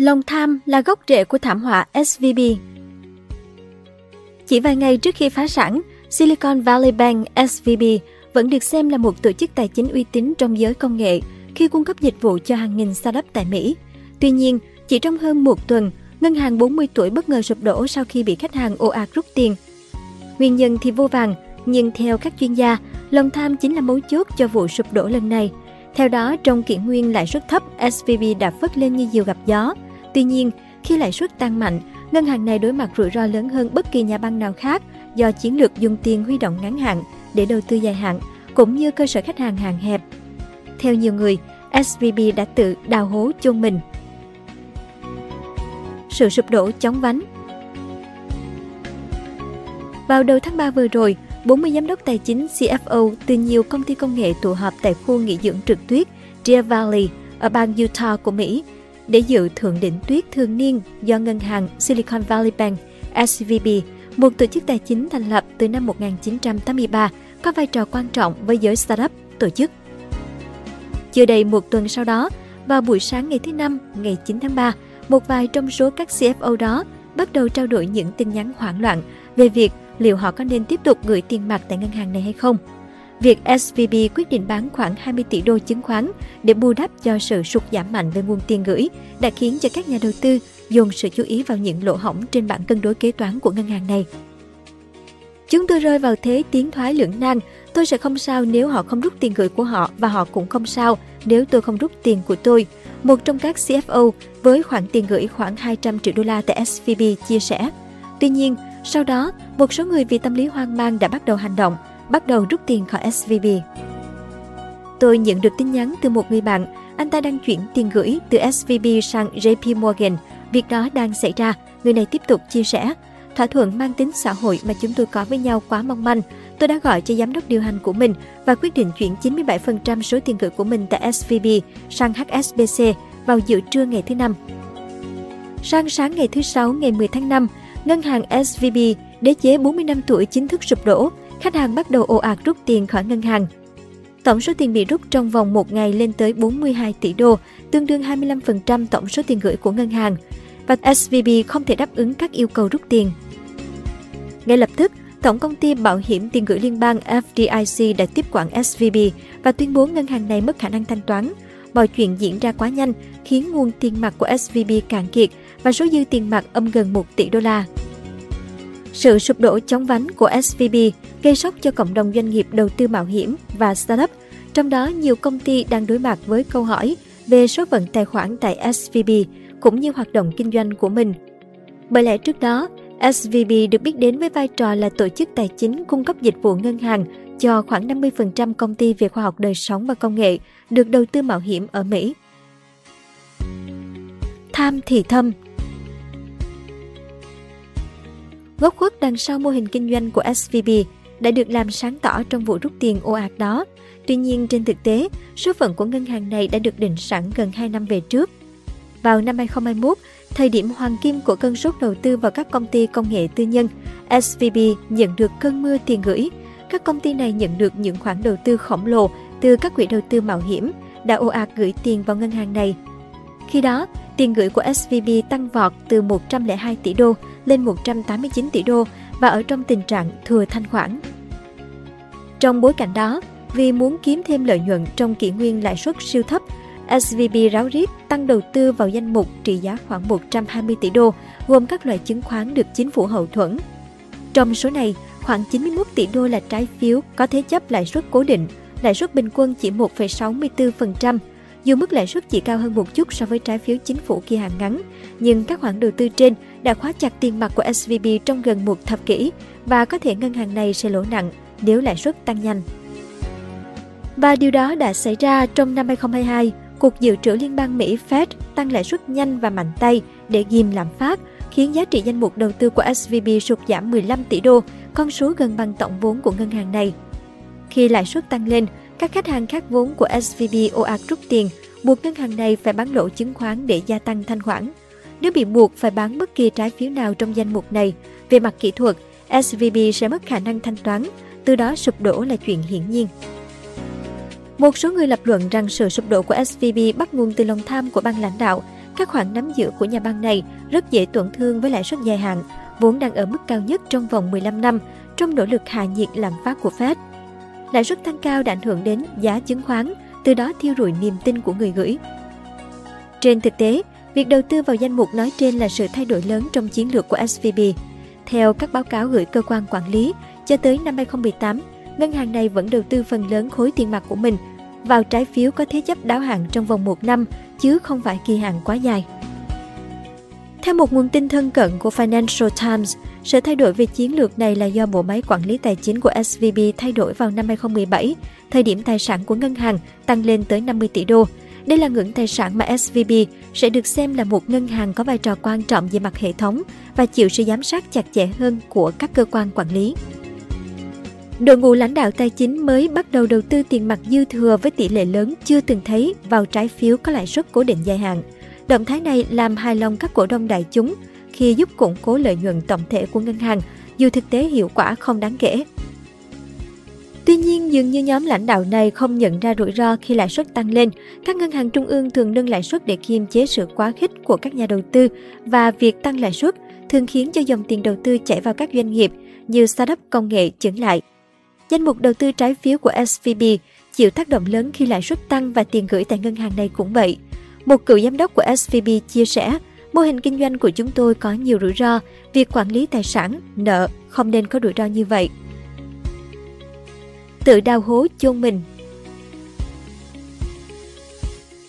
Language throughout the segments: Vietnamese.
Lòng tham là gốc rễ của thảm họa SVB. Chỉ vài ngày trước khi phá sản, Silicon Valley Bank SVB vẫn được xem là một tổ chức tài chính uy tín trong giới công nghệ khi cung cấp dịch vụ cho hàng nghìn startup tại Mỹ. Tuy nhiên, chỉ trong hơn một tuần, ngân hàng 40 tuổi bất ngờ sụp đổ sau khi bị khách hàng ồ ạt rút tiền. Nguyên nhân thì vô vàng, nhưng theo các chuyên gia, lòng tham chính là mấu chốt cho vụ sụp đổ lần này. Theo đó, trong kỷ nguyên lãi suất thấp, SVB đã phất lên như diều gặp gió. Tuy nhiên, khi lãi suất tăng mạnh, ngân hàng này đối mặt rủi ro lớn hơn bất kỳ nhà băng nào khác do chiến lược dùng tiền huy động ngắn hạn để đầu tư dài hạn, cũng như cơ sở khách hàng hạn hẹp. Theo nhiều người, SVB đã tự đào hố chôn mình. Sự sụp đổ chóng vánh Vào đầu tháng 3 vừa rồi, 40 giám đốc tài chính CFO từ nhiều công ty công nghệ tụ họp tại khu nghỉ dưỡng trượt tuyết Deer Valley ở bang Utah của Mỹ để dự thượng đỉnh tuyết thường niên do ngân hàng Silicon Valley Bank SVB, một tổ chức tài chính thành lập từ năm 1983, có vai trò quan trọng với giới startup tổ chức. Chưa đầy một tuần sau đó, vào buổi sáng ngày thứ Năm, ngày 9 tháng 3, một vài trong số các CFO đó bắt đầu trao đổi những tin nhắn hoảng loạn về việc liệu họ có nên tiếp tục gửi tiền mặt tại ngân hàng này hay không. Việc SVB quyết định bán khoảng 20 tỷ đô chứng khoán để bù đắp cho sự sụt giảm mạnh về nguồn tiền gửi đã khiến cho các nhà đầu tư dồn sự chú ý vào những lỗ hổng trên bảng cân đối kế toán của ngân hàng này. Chúng tôi rơi vào thế tiến thoái lưỡng nan. Tôi sẽ không sao nếu họ không rút tiền gửi của họ và họ cũng không sao nếu tôi không rút tiền của tôi. Một trong các CFO với khoản tiền gửi khoảng 200 triệu đô la tại SVB chia sẻ. Tuy nhiên, sau đó, một số người vì tâm lý hoang mang đã bắt đầu hành động, bắt đầu rút tiền khỏi SVB. Tôi nhận được tin nhắn từ một người bạn, anh ta đang chuyển tiền gửi từ SVB sang JP Morgan. Việc đó đang xảy ra, người này tiếp tục chia sẻ. Thỏa thuận mang tính xã hội mà chúng tôi có với nhau quá mong manh. Tôi đã gọi cho giám đốc điều hành của mình và quyết định chuyển 97% số tiền gửi của mình tại SVB sang HSBC vào giữa trưa ngày thứ năm. Sang sáng ngày thứ Sáu ngày 10 tháng 5, ngân hàng SVB, đế chế 40 năm tuổi chính thức sụp đổ, khách hàng bắt đầu ồ ạt rút tiền khỏi ngân hàng. Tổng số tiền bị rút trong vòng một ngày lên tới 42 tỷ đô, tương đương 25% tổng số tiền gửi của ngân hàng. Và SVB không thể đáp ứng các yêu cầu rút tiền. Ngay lập tức, Tổng công ty bảo hiểm tiền gửi liên bang FDIC đã tiếp quản SVB và tuyên bố ngân hàng này mất khả năng thanh toán. Mọi chuyện diễn ra quá nhanh, khiến nguồn tiền mặt của SVB cạn kiệt và số dư tiền mặt âm gần 1 tỷ đô la. Sự sụp đổ chóng vánh của SVB gây sốc cho cộng đồng doanh nghiệp đầu tư mạo hiểm và startup, trong đó nhiều công ty đang đối mặt với câu hỏi về số phận tài khoản tại SVB cũng như hoạt động kinh doanh của mình. Bởi lẽ trước đó, SVB được biết đến với vai trò là tổ chức tài chính cung cấp dịch vụ ngân hàng cho khoảng 50% công ty về khoa học đời sống và công nghệ được đầu tư mạo hiểm ở Mỹ. Tham thì thâm Gốc khuất đằng sau mô hình kinh doanh của SVB đã được làm sáng tỏ trong vụ rút tiền ồ ạt đó. Tuy nhiên trên thực tế, số phận của ngân hàng này đã được định sẵn gần 2 năm về trước. Vào năm 2021, thời điểm hoàng kim của cơn sốt đầu tư vào các công ty công nghệ tư nhân, SVB nhận được cơn mưa tiền gửi. Các công ty này nhận được những khoản đầu tư khổng lồ từ các quỹ đầu tư mạo hiểm, đã ồ ạt gửi tiền vào ngân hàng này. Khi đó, tiền gửi của SVB tăng vọt từ 102 tỷ đô lên 189 tỷ đô và ở trong tình trạng thừa thanh khoản. Trong bối cảnh đó, vì muốn kiếm thêm lợi nhuận trong kỷ nguyên lãi suất siêu thấp, SVB ráo riết tăng đầu tư vào danh mục trị giá khoảng 120 tỷ đô, gồm các loại chứng khoán được chính phủ hậu thuẫn. Trong số này, khoảng 91 tỷ đô là trái phiếu có thế chấp lãi suất cố định, lãi suất bình quân chỉ 1,64%, dù mức lãi suất chỉ cao hơn một chút so với trái phiếu chính phủ kỳ hạn ngắn, nhưng các khoản đầu tư trên đã khóa chặt tiền mặt của SVB trong gần một thập kỷ và có thể ngân hàng này sẽ lỗ nặng nếu lãi suất tăng nhanh. Và điều đó đã xảy ra trong năm 2022, Cục Dự trữ Liên bang Mỹ Fed tăng lãi suất nhanh và mạnh tay để ghim lạm phát, khiến giá trị danh mục đầu tư của SVB sụt giảm 15 tỷ đô, con số gần bằng tổng vốn của ngân hàng này. Khi lãi suất tăng lên, các khách hàng khác vốn của SVB ồ ạt rút tiền, buộc ngân hàng này phải bán lỗ chứng khoán để gia tăng thanh khoản. Nếu bị buộc phải bán bất kỳ trái phiếu nào trong danh mục này, về mặt kỹ thuật, SVB sẽ mất khả năng thanh toán, từ đó sụp đổ là chuyện hiển nhiên. Một số người lập luận rằng sự sụp đổ của SVB bắt nguồn từ lòng tham của ban lãnh đạo. các khoản nắm giữ của nhà băng này rất dễ tổn thương với lãi suất dài hạn, vốn đang ở mức cao nhất trong vòng 15 năm trong nỗ lực hạ nhiệt lạm phát của Fed. Lãi suất tăng cao đã ảnh hưởng đến giá chứng khoán, từ đó thiêu rụi niềm tin của người gửi. Trên thực tế, việc đầu tư vào danh mục nói trên là sự thay đổi lớn trong chiến lược của SVB. Theo các báo cáo gửi cơ quan quản lý, cho tới năm 2018, ngân hàng này vẫn đầu tư phần lớn khối tiền mặt của mình vào trái phiếu có thế chấp đáo hạn trong vòng một năm, chứ không phải kỳ hạn quá dài. Theo một nguồn tin thân cận của Financial Times, sự thay đổi về chiến lược này là do bộ máy quản lý tài chính của SVB thay đổi vào năm 2017, thời điểm tài sản của ngân hàng tăng lên tới 50 tỷ đô. Đây là ngưỡng tài sản mà SVB sẽ được xem là một ngân hàng có vai trò quan trọng về mặt hệ thống và chịu sự giám sát chặt chẽ hơn của các cơ quan quản lý. Đội ngũ lãnh đạo tài chính mới bắt đầu đầu tư tiền mặt dư thừa với tỷ lệ lớn chưa từng thấy vào trái phiếu có lãi suất cố định dài hạn. Động thái này làm hài lòng các cổ đông đại chúng khi giúp củng cố lợi nhuận tổng thể của ngân hàng, dù thực tế hiệu quả không đáng kể. Tuy nhiên, dường như nhóm lãnh đạo này không nhận ra rủi ro khi lãi suất tăng lên. Các ngân hàng trung ương thường nâng lãi suất để kiềm chế sự quá khích của các nhà đầu tư và việc tăng lãi suất thường khiến cho dòng tiền đầu tư chảy vào các doanh nghiệp như startup công nghệ chững lại. Danh mục đầu tư trái phiếu của SVB chịu tác động lớn khi lãi suất tăng và tiền gửi tại ngân hàng này cũng vậy. Một cựu giám đốc của SVB chia sẻ, mô hình kinh doanh của chúng tôi có nhiều rủi ro, việc quản lý tài sản, nợ không nên có rủi ro như vậy. Tự đào hố chôn mình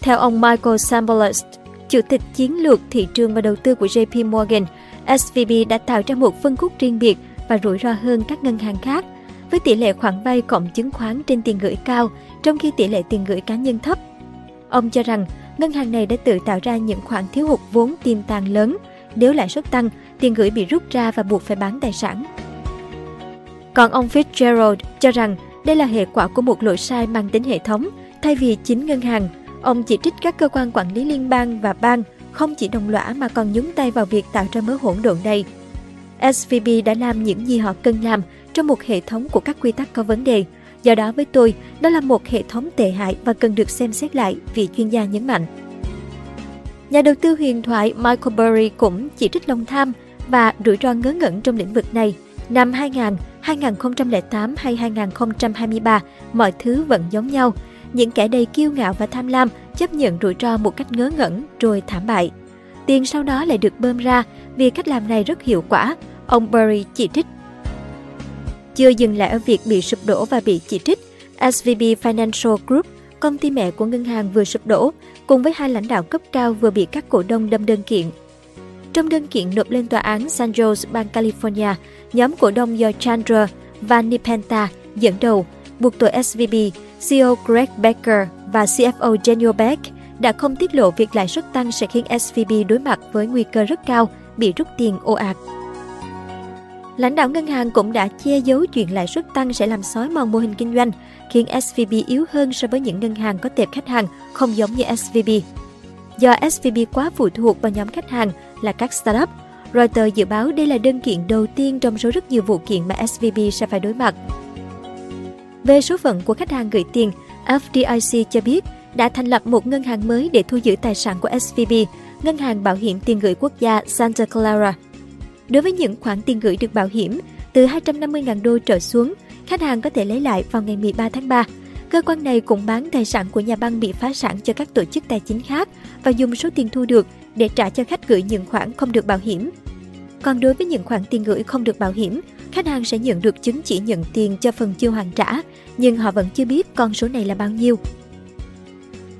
Theo ông Michael Sambolus, Chủ tịch chiến lược thị trường và đầu tư của JP Morgan, SVB đã tạo ra một phân khúc riêng biệt và rủi ro hơn các ngân hàng khác với tỷ lệ khoản vay cộng chứng khoán trên tiền gửi cao, trong khi tỷ lệ tiền gửi cá nhân thấp. Ông cho rằng, ngân hàng này đã tự tạo ra những khoản thiếu hụt vốn tiềm tàng lớn. Nếu lãi suất tăng, tiền gửi bị rút ra và buộc phải bán tài sản. Còn ông Fitzgerald cho rằng đây là hệ quả của một lỗi sai mang tính hệ thống, thay vì chính ngân hàng. Ông chỉ trích các cơ quan quản lý liên bang và bang không chỉ đồng lõa mà còn nhúng tay vào việc tạo ra mớ hỗn độn này. SVB đã làm những gì họ cần làm trong một hệ thống của các quy tắc có vấn đề. Do đó với tôi, đó là một hệ thống tệ hại và cần được xem xét lại, vị chuyên gia nhấn mạnh. Nhà đầu tư huyền thoại Michael Burry cũng chỉ trích lòng tham và rủi ro ngớ ngẩn trong lĩnh vực này. Năm 2000, 2008 hay 2023, mọi thứ vẫn giống nhau. Những kẻ đầy kiêu ngạo và tham lam chấp nhận rủi ro một cách ngớ ngẩn rồi thảm bại. Tiền sau đó lại được bơm ra vì cách làm này rất hiệu quả, ông Burry chỉ trích. Chưa dừng lại ở việc bị sụp đổ và bị chỉ trích, SVB Financial Group, công ty mẹ của ngân hàng vừa sụp đổ, cùng với hai lãnh đạo cấp cao vừa bị các cổ đông đâm đơn kiện. Trong đơn kiện nộp lên tòa án San Jose, bang California, nhóm cổ đông do Chandra và Nipenta dẫn đầu buộc tội SVB, CEO Greg Becker và CFO Daniel Beck đã không tiết lộ việc lãi suất tăng sẽ khiến SVB đối mặt với nguy cơ rất cao bị rút tiền ồ ạt. Lãnh đạo ngân hàng cũng đã che giấu chuyện lãi suất tăng sẽ làm xói mòn mô hình kinh doanh, khiến SVB yếu hơn so với những ngân hàng có tệp khách hàng không giống như SVB. Do SVB quá phụ thuộc vào nhóm khách hàng là các startup, Reuters dự báo đây là đơn kiện đầu tiên trong số rất nhiều vụ kiện mà SVB sẽ phải đối mặt. Về số phận của khách hàng gửi tiền, FDIC cho biết đã thành lập một ngân hàng mới để thu giữ tài sản của SVB, Ngân hàng Bảo hiểm Tiền gửi Quốc gia Santa Clara. Đối với những khoản tiền gửi được bảo hiểm từ 250.000 đô trở xuống, khách hàng có thể lấy lại vào ngày 13 tháng 3. Cơ quan này cũng bán tài sản của nhà băng bị phá sản cho các tổ chức tài chính khác và dùng số tiền thu được để trả cho khách gửi những khoản không được bảo hiểm. Còn đối với những khoản tiền gửi không được bảo hiểm, khách hàng sẽ nhận được chứng chỉ nhận tiền cho phần chưa hoàn trả, nhưng họ vẫn chưa biết con số này là bao nhiêu.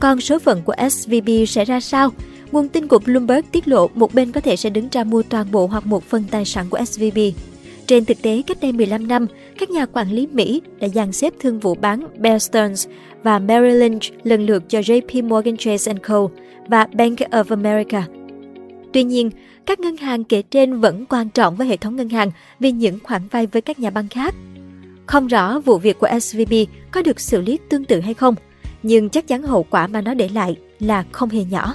Còn số phận của SVB sẽ ra sao? Nguồn tin của Bloomberg tiết lộ một bên có thể sẽ đứng ra mua toàn bộ hoặc một phần tài sản của SVB. Trên thực tế, cách đây 15 năm, các nhà quản lý Mỹ đã dàn xếp thương vụ bán Bear Stearns và Merrill Lynch lần lượt cho JP Morgan Chase Co. và Bank of America. Tuy nhiên, các ngân hàng kể trên vẫn quan trọng với hệ thống ngân hàng vì những khoản vay với các nhà băng khác. Không rõ vụ việc của SVB có được xử lý tương tự hay không, nhưng chắc chắn hậu quả mà nó để lại là không hề nhỏ.